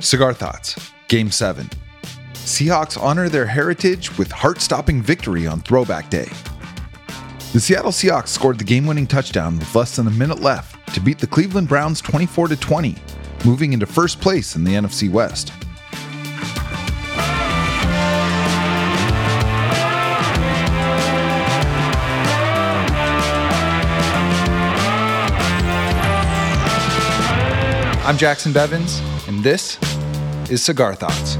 Cigar Thoughts, Game 7. Seahawks honor their heritage with heart stopping victory on Throwback Day. The Seattle Seahawks scored the game winning touchdown with less than a minute left to beat the Cleveland Browns 24 20, moving into first place in the NFC West. I'm Jacson Bevens, and this is Cigar Thoughts.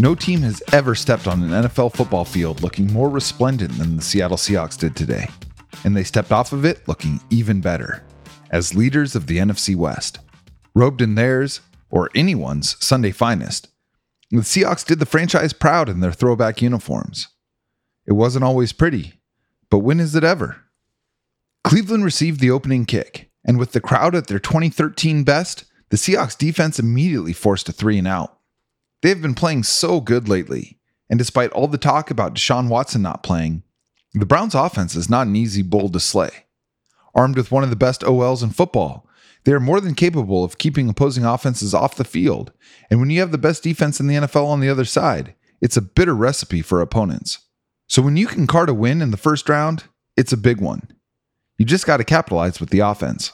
No team has ever stepped on an NFL football field looking more resplendent than the Seattle Seahawks did today, and they stepped off of it looking even better as leaders of the NFC West. Robed in theirs, or anyone's, Sunday finest, the Seahawks did the franchise proud in their throwback uniforms. It wasn't always pretty, but when is it ever? Cleveland received the opening kick, and with the crowd at their 2013 best, the Seahawks defense immediately forced a three and out. They have been playing so good lately, and despite all the talk about Deshaun Watson not playing, the Browns' offense is not an easy bull to slay. Armed with one of the best OLs in football, they are more than capable of keeping opposing offenses off the field, and when you have the best defense in the NFL on the other side, it's a bitter recipe for opponents. So when you can card a win in the first round, it's a big one. You just got to capitalize with the offense.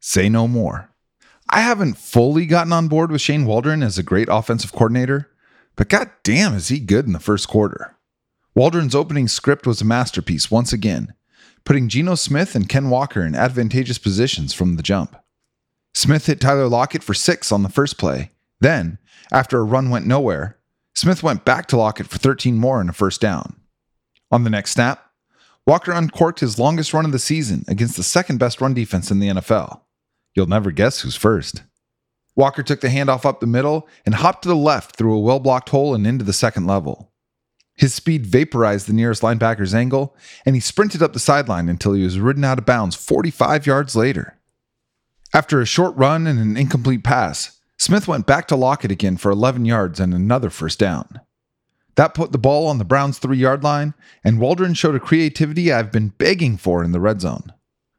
Say no more. I haven't fully gotten on board with Shane Waldron as a great offensive coordinator, but goddamn, is he good in the first quarter. Waldron's opening script was a masterpiece once again, putting Geno Smith and Ken Walker in advantageous positions from the jump. Smith hit Tyler Lockett for six on the first play. Then, after a run went nowhere, Smith went back to Lockett for 13 more and a first down. On the next snap, Walker uncorked his longest run of the season against the second best run defense in the NFL. You'll never guess who's first. Walker took the handoff up the middle and hopped to the left through a well blocked hole and into the second level. His speed vaporized the nearest linebacker's angle, and he sprinted up the sideline until he was ridden out of bounds 45 yards later. After a short run and an incomplete pass, Smith went back to Lockett again for 11 yards and another first down. That put the ball on the Browns' three yard line, and Waldron showed a creativity I've been begging for in the red zone.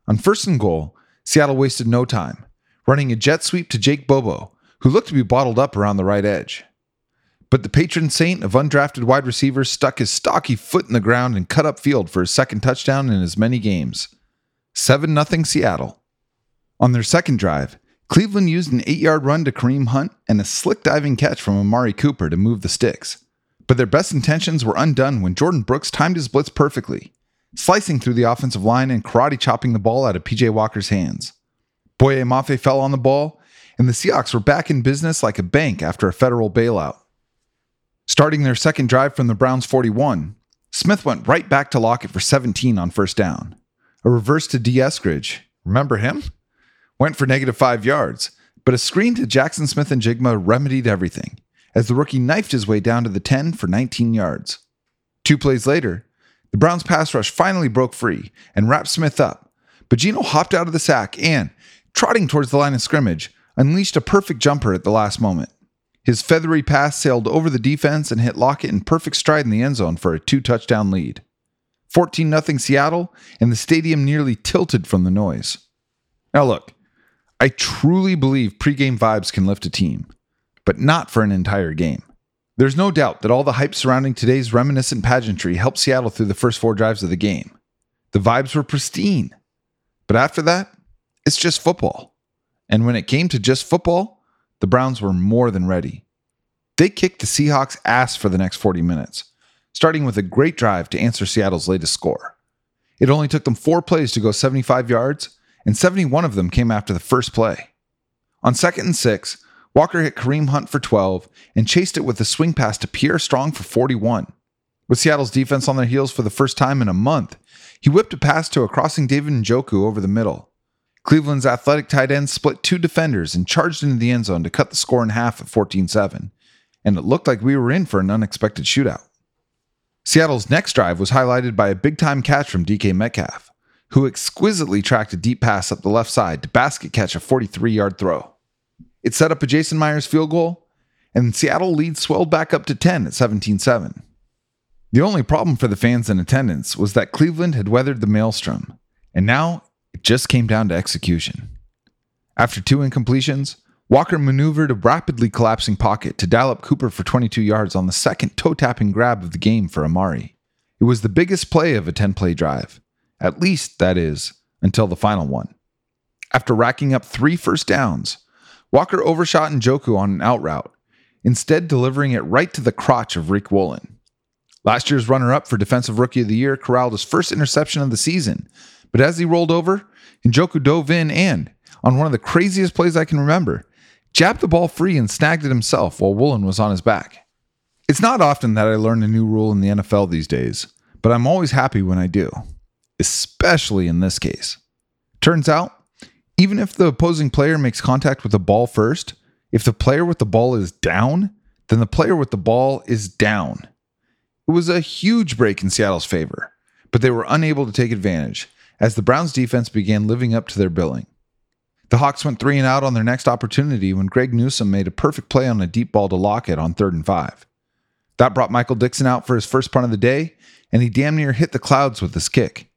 On first and goal, Seattle wasted no time, running a jet sweep to Jake Bobo, who looked to be bottled up around the right edge. But the patron saint of undrafted wide receivers stuck his stocky foot in the ground and cut up field for his second touchdown in as many games. 7 0 Seattle. On their second drive, Cleveland used an eight yard run to Kareem Hunt and a slick diving catch from Amari Cooper to move the sticks. But their best intentions were undone when Jordyn Brooks timed his blitz perfectly, slicing through the offensive line and karate chopping the ball out of PJ Walker's hands. Boye Mafe fell on the ball, and the Seahawks were back in business like a bank after a federal bailout. Starting their second drive from the Browns 41, Smith went right back to Lockett for 17 on first down. A reverse to Dee Eskridge, remember him? Went for negative five yards, but a screen to Jaxon Smith-Njigba remedied everything as the rookie knifed his way down to the 10 for 19 yards. Two plays later, the Browns pass rush finally broke free and wrapped Smith up, but Geno hopped out of the sack and, trotting towards the line of scrimmage, unleashed a perfect jumper at the last moment. His feathery pass sailed over the defense and hit Lockett in perfect stride in the end zone for a two touchdown lead. 14 0 Seattle, and the stadium nearly tilted from the noise. Now, look, I truly believe pregame vibes can lift a team but not for an entire game. There's no doubt that all the hype surrounding today's reminiscent pageantry helped Seattle through the first four drives of the game. The vibes were pristine. But after that, it's just football. And when it came to just football, the Browns were more than ready. They kicked the Seahawks' ass for the next 40 minutes, starting with a great drive to answer Seattle's latest score. It only took them four plays to go 75 yards, and 71 of them came after the first play. On second and six, Walker hit Kareem Hunt for 12 and chased it with a swing pass to Pierre Strong for 41. With Seattle's defense on their heels for the first time in a month, he whipped a pass to a crossing David Njoku over the middle. Cleveland's athletic tight end split two defenders and charged into the end zone to cut the score in half at 14 7, and it looked like we were in for an unexpected shootout. Seattle's next drive was highlighted by a big time catch from DK Metcalf, who exquisitely tracked a deep pass up the left side to basket catch a 43 yard throw. It set up a Jason Myers field goal, and Seattle lead swelled back up to 10 at 17 7. The only problem for the fans in attendance was that Cleveland had weathered the maelstrom, and now it just came down to execution. After two incompletions, Walker maneuvered a rapidly collapsing pocket to dial up Cooper for 22 yards on the second toe tapping grab of the game for Amari. It was the biggest play of a 10 play drive, at least, that is, until the final one. After racking up three first downs, Walker overshot Njoku on an out route, instead delivering it right to the crotch of Riq Woolen. Last year's runner up for Defensive Rookie of the Year corralled his first interception of the season, but as he rolled over, Njoku dove in and, on one of the craziest plays I can remember, jabbed the ball free and snagged it himself while Woolen was on his back. It's not often that I learn a new rule in the NFL these days, but I'm always happy when I do, especially in this case. Turns out, even if the opposing player makes contact with the ball first, if the player with the ball is down, then the player with the ball is down. It was a huge break in Seattle's favor, but they were unable to take advantage as the Browns defense began living up to their billing. The Hawks went three and out on their next opportunity when Greg Newsome made a perfect play on a deep ball to Lockett on third and five. That brought Michael Dickson out for his first punt of the day, and he damn near hit the clouds with his kick.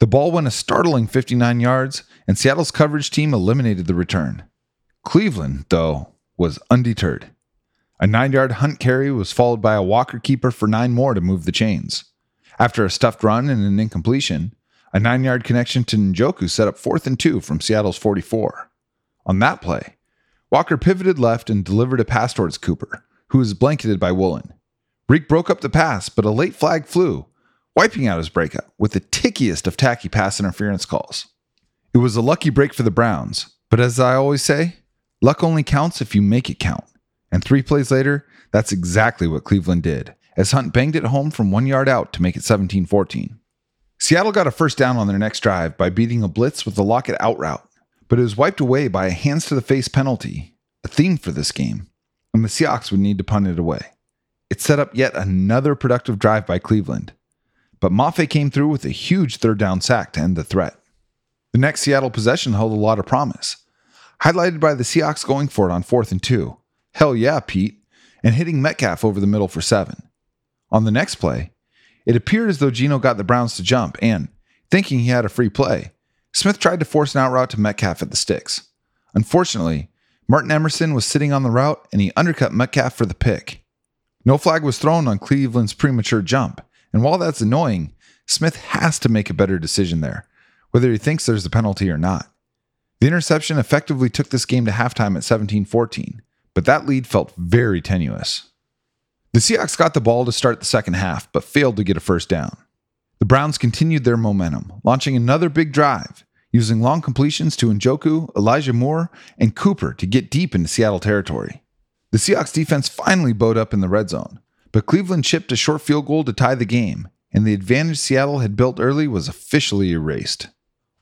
The ball went a startling 59 yards, and Seattle's coverage team eliminated the return. Cleveland, though, was undeterred. A nine yard hunt carry was followed by a Walker keeper for nine more to move the chains. After a stuffed run and an incompletion, a nine yard connection to Njoku set up fourth and two from Seattle's 44. On that play, Walker pivoted left and delivered a pass towards Cooper, who was blanketed by Woolen. Riq broke up the pass, but a late flag flew, wiping out his breakup with the tickiest of tacky pass interference calls. It was a lucky break for the Browns, but as I always say, luck only counts if you make it count. And three plays later, that's exactly what Cleveland did, as Hunt banged it home from one yard out to make it 17 14. Seattle got a first down on their next drive by beating a blitz with the Lockett out route, but it was wiped away by a hands to the face penalty, a theme for this game, and the Seahawks would need to punt it away. It set up yet another productive drive by Cleveland, but Mafe came through with a huge third down sack to end the threat. The next Seattle possession held a lot of promise, highlighted by the Seahawks going for it on fourth and two. Hell yeah, Pete, and hitting Metcalf over the middle for seven. On the next play, it appeared as though Geno got the Browns to jump, and, thinking he had a free play, Smith tried to force an out route to Metcalf at the sticks. Unfortunately, Martin Emerson was sitting on the route and he undercut Metcalf for the pick. No flag was thrown on Cleveland's premature jump, and while that's annoying, Smith has to make a better decision there, whether he thinks there's a penalty or not. The interception effectively took this game to halftime at 17 14, but that lead felt very tenuous. The Seahawks got the ball to start the second half, but failed to get a first down. The Browns continued their momentum, launching another big drive, using long completions to Njoku, Elijah Moore, and Cooper to get deep into Seattle territory. The Seahawks defense finally bowed up in the red zone, but Cleveland chipped a short field goal to tie the game, and the advantage Seattle had built early was officially erased.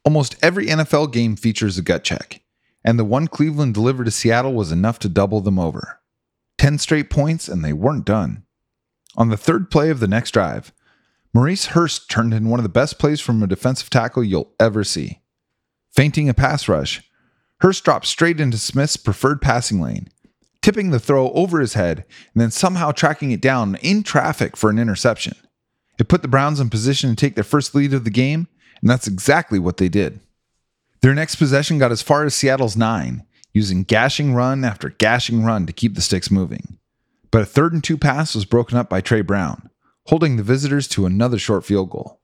Almost every NFL game features a gut check, and the one Cleveland delivered to Seattle was enough to double them over. 10 straight points, and they weren't done. On the third play of the next drive, Maurice Hurst turned in one of the best plays from a defensive tackle you'll ever see. Feinting a pass rush, Hurst dropped straight into Smith's preferred passing lane, tipping the throw over his head and then somehow tracking it down in traffic for an interception. It put the Browns in position to take their first lead of the game, and that's exactly what they did. Their next possession got as far as Seattle's nine, using gashing run after gashing run to keep the sticks moving. But a third and two pass was broken up by Trey Brown, holding the visitors to another short field goal.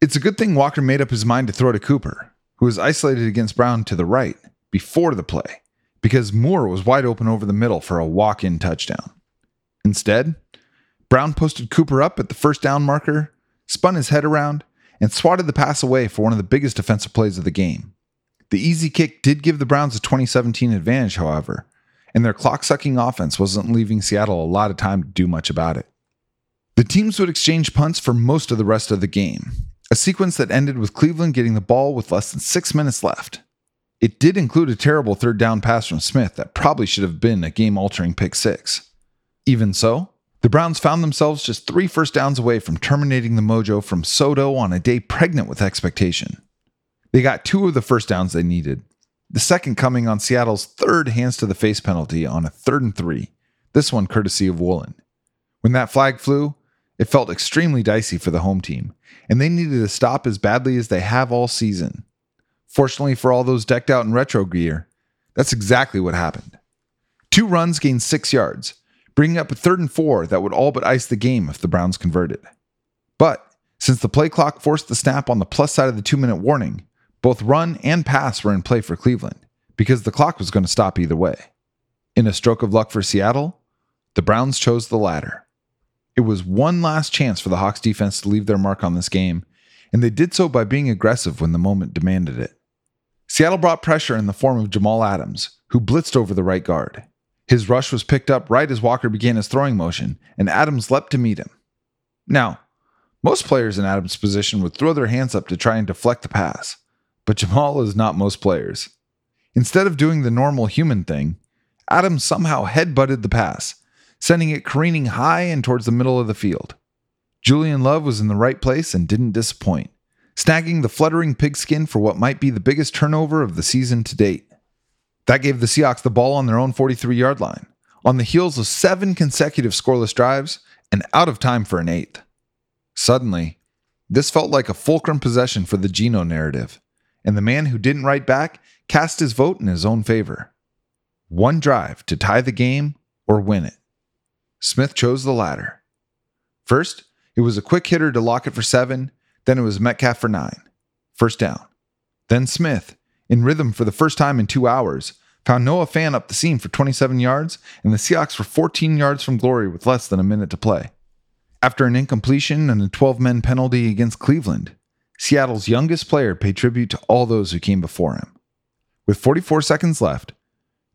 It's a good thing Walker made up his mind to throw to Cooper, who was isolated against Brown to the right before the play, because Moore was wide open over the middle for a walk in touchdown. Instead, Brown posted Cooper up at the first down marker, spun his head around, and swatted the pass away for one of the biggest defensive plays of the game. The easy kick did give the Browns a 2017 advantage, however, and their clock sucking offense wasn't leaving Seattle a lot of time to do much about it. The teams would exchange punts for most of the rest of the game, a sequence that ended with Cleveland getting the ball with less than six minutes left. It did include a terrible third down pass from Smith that probably should have been a game altering pick six. Even so, the Browns found themselves just three first downs away from terminating the mojo from SoDo on a day pregnant with expectation. They got two of the first downs they needed, the second coming on Seattle's third hands to the face penalty on a third and three, this one courtesy of Woolen. When that flag flew, it felt extremely dicey for the home team, and they needed to stop as badly as they have all season. Fortunately for all those decked out in retro gear, That's exactly what happened. Two runs gained six yards, bringing up a third and four that would all but ice the game if the Browns converted. But since the play clock forced the snap on the plus side of the two minute warning, both run and pass were in play for Cleveland because the clock was going to stop either way. In a stroke of luck for Seattle, the Browns chose the latter. It was one last chance for the Hawks defense to leave their mark on this game, and they did so by being aggressive when the moment demanded it. Seattle brought pressure in the form of Jamal Adams, who blitzed over the right guard. His rush was picked up right as Walker began his throwing motion, and Adams leapt to meet him. Now, most players in Adams' position would throw their hands up to try and deflect the pass, but Jamal is not most players. Instead of doing the normal human thing, Adams somehow head-butted the pass, sending it careening high and towards the middle of the field. Julian Love was in the right place and didn't disappoint, snagging the fluttering pigskin for what might be the biggest turnover of the season to date. That gave the Seahawks the ball on their own 43 yard line, on the heels of seven consecutive scoreless drives and out of time for an eighth. Suddenly, this felt like a fulcrum possession for the Geno narrative, and the man who didn't write back cast his vote in his own favor. One drive to tie the game or win it. Smith chose the latter. First, it was a quick hitter to Lockett for seven, then it was Metcalf for nine. First down. Then Smith, in rhythm for the first time in two hours, found Noah Fant up the seam for 27 yards, and the Seahawks were 14 yards from glory with less than a minute to play. After an incompletion and a 12 men penalty against Cleveland, Seattle's youngest player paid tribute to all those who came before him. With 44 seconds left,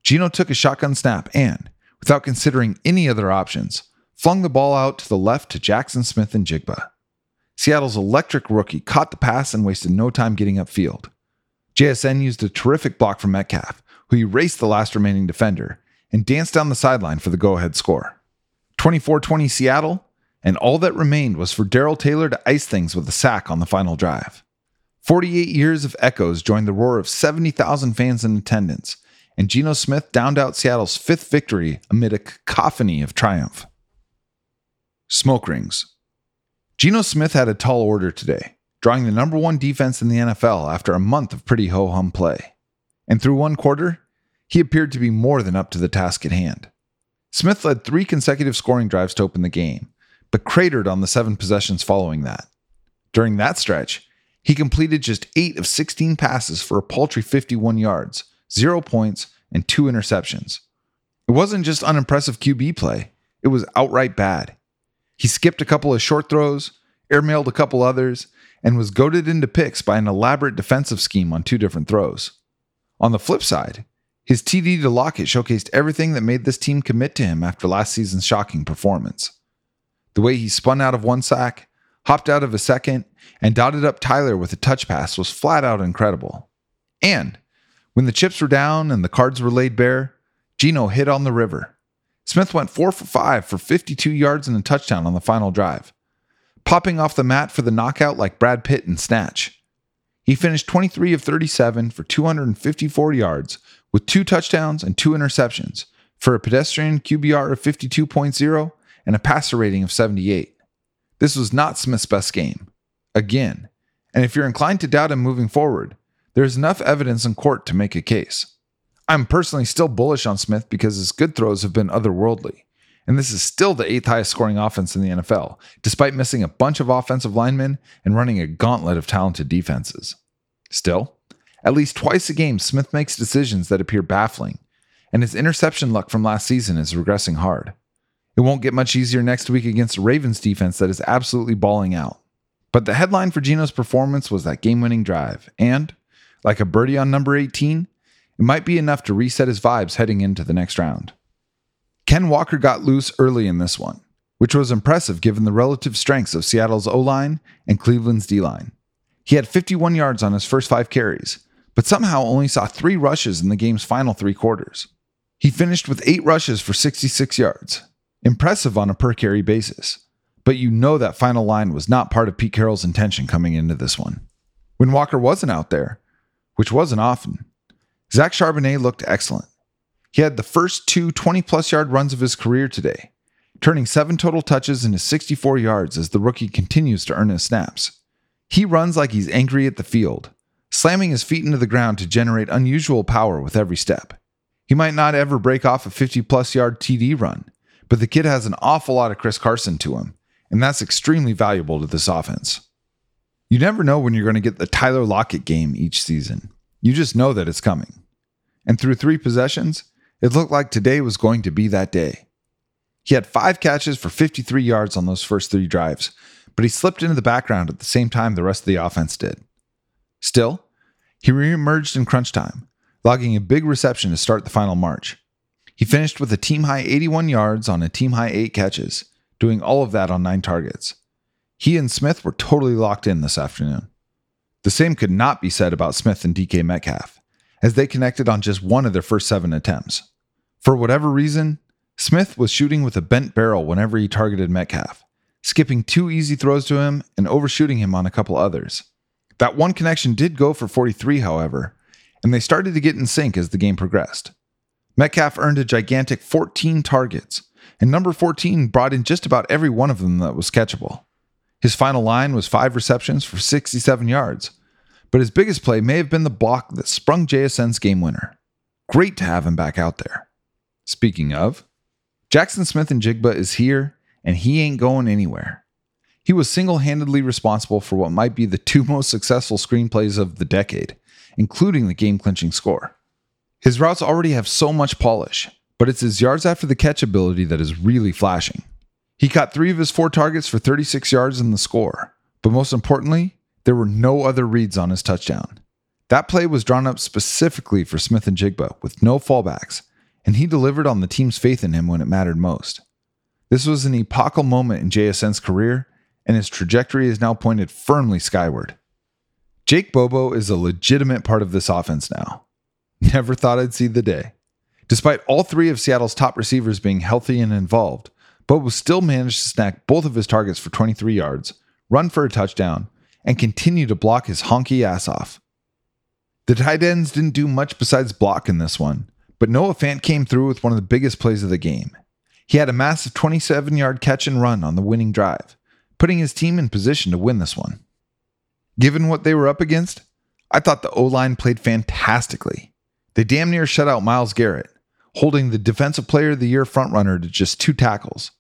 Geno took a shotgun snap and, without considering any other options, flung the ball out to the left to Jaxon Smith-Njigba. Seattle's electric rookie caught the pass and wasted no time getting upfield. JSN used a terrific block from Metcalf, who erased the last remaining defender and danced down the sideline for the go ahead score. 24 20 Seattle, and all that remained was for Darrell Taylor to ice things with a sack on the final drive. 48 years of echoes joined the roar of 70,000 fans in attendance, and Geno Smith downed out Seattle's fifth victory amid a cacophony of triumph. Smoke rings. Geno Smith had a tall order today, drawing the number one defense in the NFL after a month of pretty ho hum play. And through one quarter, he appeared to be more than up to the task at hand. Smith led three consecutive scoring drives to open the game, but cratered on the seven possessions following that. During that stretch, he completed just 8 of 16 passes for a paltry 51 yards, 0 points, and 2 interceptions. It wasn't just unimpressive QB play, it was outright bad. He skipped a couple of short throws, airmailed a couple others, and was goaded into picks by an elaborate defensive scheme on two different throws. On the flip side, his TD to Lockett showcased everything that made this team commit to him after last season's shocking performance. The way he spun out of one sack, hopped out of a second, and dotted up Tyler with a touch pass was flat out incredible. And when the chips were down and the cards were laid bare, Geno hit on the river. Smith went 4 for 5 for 52 yards and a touchdown on the final drive, popping off the mat for the knockout like Brad Pitt in Snatch. He finished 23 of 37 for 254 yards with two touchdowns and two interceptions for a pedestrian QBR of 52.0 and a passer rating of 78. This was not Smith's best game. Again, and if you're inclined to doubt him moving forward, there's enough evidence in court to make a case. I'm personally still bullish on Smith because his good throws have been otherworldly. And this is still the eighth highest scoring offense in the NFL, despite missing a bunch of offensive linemen and running a gauntlet of talented defenses. Still, at least twice a game, Smith makes decisions that appear baffling, and his interception luck from last season is regressing hard. It won't get much easier next week against a Ravens defense that is absolutely balling out. But the headline for Geno's performance was that game winning drive, and, like a birdie on number 18, it might be enough to reset his vibes heading into the next round. Ken Walker got loose early in this one, which was impressive given the relative strengths of Seattle's O line and Cleveland's D line. He had 51 yards on his first five carries, but somehow only saw three rushes in the game's final three quarters. He finished with eight rushes for 66 yards, impressive on a per carry basis, but you know that final line was not part of Pete Carroll's intention coming into this one. When Walker wasn't out there, which wasn't often, Zach Charbonnet looked excellent. He had the first two 20 plus yard runs of his career today, turning seven total touches into 64 yards as the rookie continues to earn his snaps. He runs like he's angry at the field, slamming his feet into the ground to generate unusual power with every step. He might not ever break off a 50 plus yard TD run, but the kid has an awful lot of Chris Carson to him, and that's extremely valuable to this offense. You never know when you're going to get the Tyler Lockett game each season. You just know that it's coming. And through three possessions, it looked like today was going to be that day. He had five catches for 53 yards on those first three drives, but he slipped into the background at the same time the rest of the offense did. Still, he reemerged in crunch time, logging a big reception to start the final march. He finished with a team high 81 yards on a team high 8 catches, doing all of that on 9 targets. He and Smith were totally locked in this afternoon. The same could not be said about Smith and DK Metcalf, as they connected on just one of their first seven attempts. For whatever reason, Smith was shooting with a bent barrel whenever he targeted Metcalf, skipping two easy throws to him and overshooting him on a couple others. That one connection did go for 43, however, and they started to get in sync as the game progressed. Metcalf earned a gigantic 14 targets, and number 14 brought in just about every one of them that was catchable. His final line was five receptions for 67 yards, but his biggest play may have been the block that sprung JSN's game winner. Great to have him back out there. Speaking of, Jaxon Smith-Njigba is here, and he ain't going anywhere. He was single handedly responsible for what might be the two most successful screenplays of the decade, including the game clinching score. His routes already have so much polish, but it's his yards after the catch ability that is really flashing. He caught three of his four targets for 36 yards in the score, but most importantly, there were no other reads on his touchdown. That play was drawn up specifically for Smith-Njigba with no fallbacks, and he delivered on the team's faith in him when it mattered most. This was an epochal moment in JSN's career, and his trajectory is now pointed firmly skyward. Jake Bobo is a legitimate part of this offense now. Never thought I'd see the day. Despite all three of Seattle's top receivers being healthy and involved, Bobo still managed to snag both of his targets for 23 yards, run for a touchdown, and continue to block his honky ass off. The tight ends didn't do much besides block in this one, but Noah Fant came through with one of the biggest plays of the game. He had a massive 27 yard catch and run on the winning drive, putting his team in position to win this one. Given what they were up against, I thought the O line played fantastically. They damn near shut out Myles Garrett, holding the Defensive Player of the Year frontrunner to just two tackles,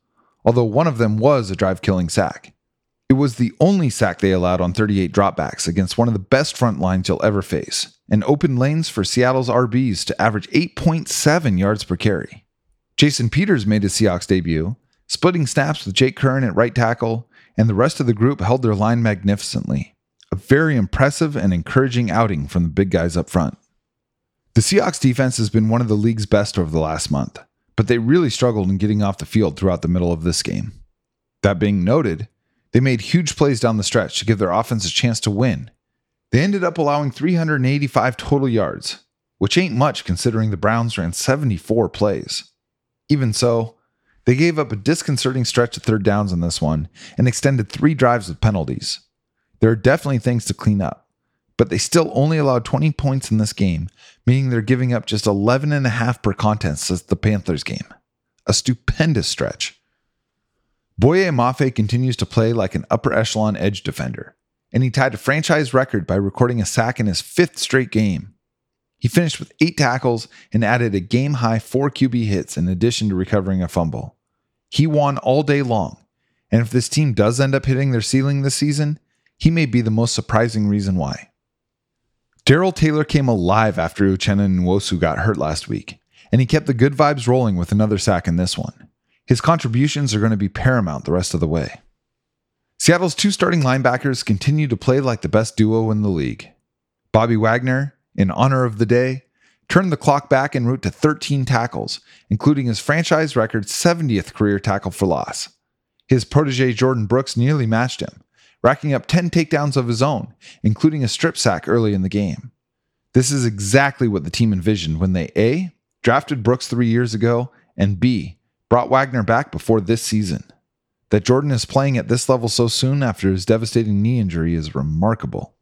although one of them was a drive killing sack. It was the only sack they allowed on 38 dropbacks against one of the best front lines you'll ever face, and opened lanes for Seattle's RBs to average 8.7 yards per carry. Jason Peters made his Seahawks debut, splitting snaps with Jake Curhan at right tackle, and the rest of the group held their line magnificently. A very impressive and encouraging outing from the big guys up front. The Seahawks defense has been one of the league's best over the last month, but they really struggled in getting off the field throughout the middle of this game. That being noted, they made huge plays down the stretch to give their offense a chance to win. They ended up allowing 385 total yards, which ain't much considering the Browns ran 74 plays. Even so, they gave up a disconcerting stretch of third downs on this one and extended three drives with penalties. There are definitely things to clean up but they still only allowed 20 points in this game, meaning they're giving up just 11 and a half per contest since the Panthers game. A stupendous stretch. Boye Mafe continues to play like an upper echelon edge defender, and he tied a franchise record by recording a sack in his fifth straight game. He finished with eight tackles and added a game high four QB hits in addition to recovering a fumble. He won all day long, and if this team does end up hitting their ceiling this season, he may be the most surprising reason why. Darrell Taylor came alive after Uchenna Nwosu got hurt last week, and he kept the good vibes rolling with another sack in this one. His contributions are going to be paramount the rest of the way. Seattle's two starting linebackers continue to play like the best duo in the league. Bobby Wagner, in honor of the day, turned the clock back en route to 13 tackles, including his franchise record 70th career tackle for loss. His protege Jordyn Brooks nearly matched him, racking up 10 takedowns of his own, including a strip sack early in the game. This is exactly what the team envisioned when they A. drafted Brooks three years ago, and B. brought Wagner back before this season. That Jordyn is playing at this level so soon after his devastating knee injury is remarkable.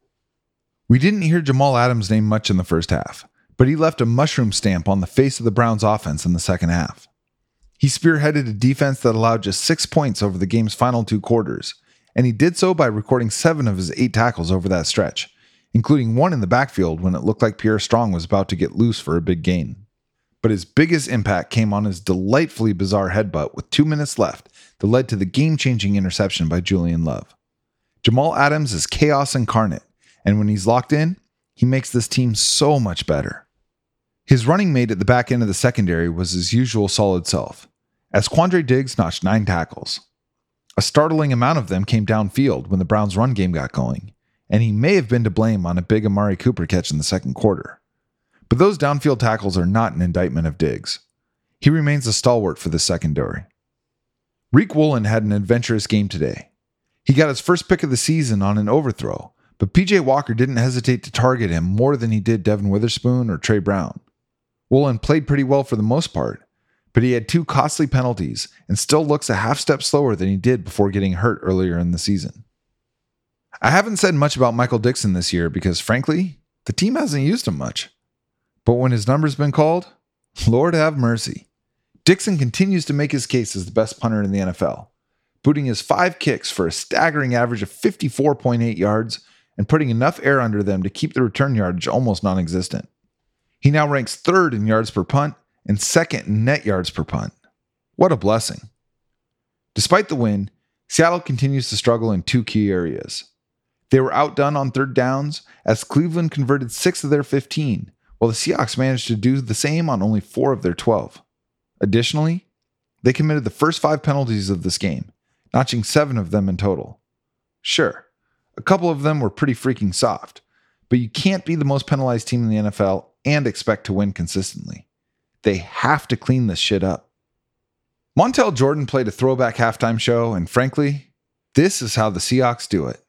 We didn't hear Jamal Adams' name much in the first half, but he left a mushroom stamp on the face of the Browns' offense in the second half. He spearheaded a defense that allowed just six points over the game's final two quarters, and he did so by recording seven of his eight tackles over that stretch, including one in the backfield when it looked like Pierre Strong was about to get loose for a big gain. But his biggest impact came on his delightfully bizarre headbutt with two minutes left that led to the game changing interception by Julian Love. Jamal Adams is chaos incarnate, and when he's locked in, he makes this team so much better. His running mate at the back end of the secondary was his usual solid self, as Quandre Diggs notched nine tackles. A startling amount of them came downfield when the Browns' run game got going, and he may have been to blame on a big Amari Cooper catch in the second quarter. But those downfield tackles are not an indictment of Diggs. He remains a stalwart for the secondary. Riq Woolen had an adventurous game today. He got his first pick of the season on an overthrow, but PJ Walker didn't hesitate to target him more than he did Devon Witherspoon or Trey Brown. Woolen played pretty well for the most part, but he had two costly penalties and still looks a half step slower than he did before getting hurt earlier in the season. I haven't said much about Michael Dickson this year because, frankly, the team hasn't used him much. But when his number's been called, Lord have mercy. Dickson continues to make his case as the best punter in the NFL, booting his five kicks for a staggering average of 54.8 yards and putting enough air under them to keep the return yardage almost non existent. He now ranks third in yards per punt and second in net yards per punt. What a blessing. Despite the win, Seattle continues to struggle in two key areas. They were outdone on third downs as Cleveland converted six of their 15, while the Seahawks managed to do the same on only four of their 12. Additionally, they committed the first five penalties of this game, notching seven of them in total. Sure, a couple of them were pretty freaking soft, but you can't be the most penalized team in the NFL and expect to win consistently. They have to clean this shit up. Montel Jordan played a throwback halftime show, and frankly, this is how the Seahawks do it.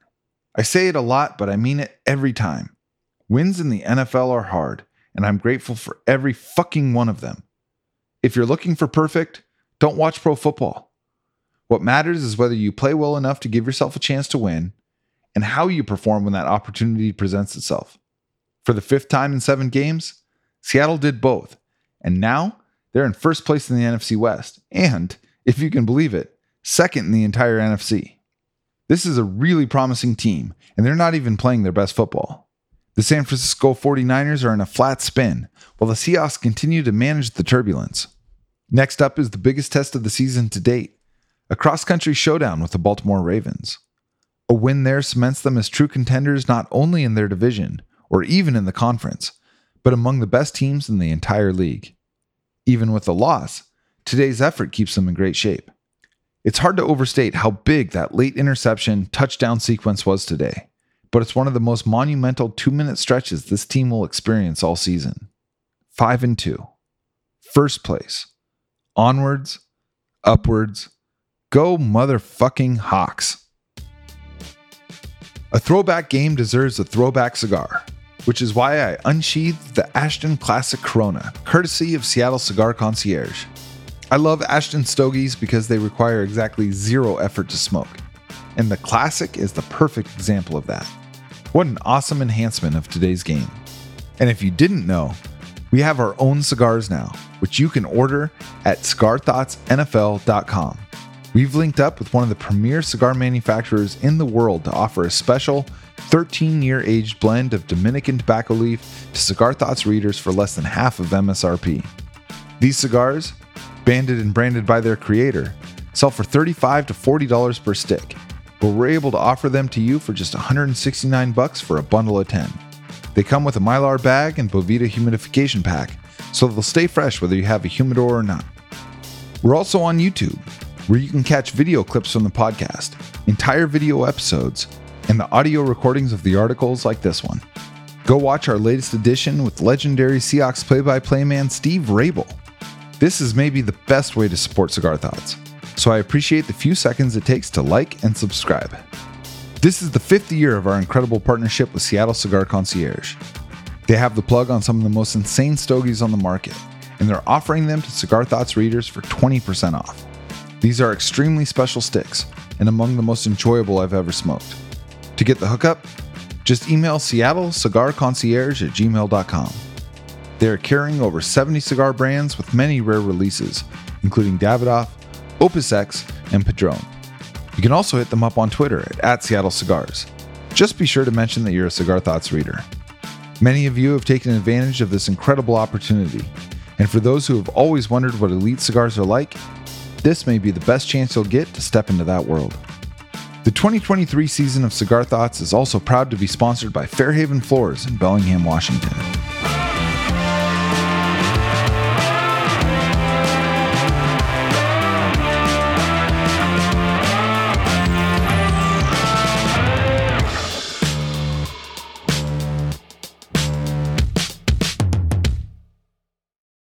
I say it a lot, but I mean it every time. Wins in the NFL are hard, and I'm grateful for every fucking one of them. If you're looking for perfect, don't watch pro football. What matters is whether you play well enough to give yourself a chance to win and how you perform when that opportunity presents itself. For the fifth time in seven games, Seattle did both, and now they're in first place in the NFC West, and, if you can believe it, second in the entire NFC. This is a really promising team, and they're not even playing their best football. The San Francisco 49ers are in a flat spin, while the Seahawks continue to manage the turbulence. Next up is the biggest test of the season to date a cross country showdown with the Baltimore Ravens. A win there cements them as true contenders not only in their division or even in the conference, but among the best teams in the entire league. Even with the loss, today's effort keeps them in great shape. It's hard to overstate how big that late interception touchdown sequence was today but it's one of the most monumental two minute stretches this team will experience all season. 5 and 2. First place. Onwards, upwards. Go motherfucking Hawks. A throwback game deserves a throwback cigar, which is why I unsheathed the Ashton Classic Corona, courtesy of Seattle Cigar Concierge. I love Ashton Stogies because they require exactly zero effort to smoke, and the Classic is the perfect example of that. What an awesome enhancement of today's game. And if you didn't know, we have our own cigars now, which you can order at cigarthoughtsnfl.com. We've linked up with one of the premier cigar manufacturers in the world to offer a special 13 year aged blend of Dominican tobacco leaf to Cigar Thoughts readers for less than half of MSRP. These cigars, banded and branded by their creator, sell for 35 to $40 per stick but we're able to offer them to you for just 169 bucks for a bundle of 10. They come with a Mylar bag and Boveda humidification pack, so they'll stay fresh whether you have a humidor or not. We're also on YouTube, where you can catch video clips from the podcast, entire video episodes, and the audio recordings of the articles like this one. Go watch our latest edition with legendary Seahawks play by play man Steve Raible. This is maybe the best way to support Cigar Thoughts so I appreciate the few seconds it takes to like and subscribe. This is the fifth year of our incredible partnership with Seattle Cigar Concierge. They have the plug on some of the most insane stogies on the market, and they're offering them to Cigar Thoughts readers for 20% off. These are extremely special sticks and among the most enjoyable I've ever smoked. To get the hookup, just email Seattle Cigar Concierge at gmail.com. They are carrying over 70 cigar brands with many rare releases, including Davidoff, Opus X, and Padrón. You can also hit them up on Twitter at, at Seattle Cigars. Just be sure to mention that you're a Cigar Thoughts reader. Many of you have taken advantage of this incredible opportunity, And for those who have always wondered what elite cigars are like, this may be the best chance you'll get to step into that world. The 2023 season of Cigar Thoughts is also proud to be sponsored by Fairhaven Floors in Bellingham, Washington.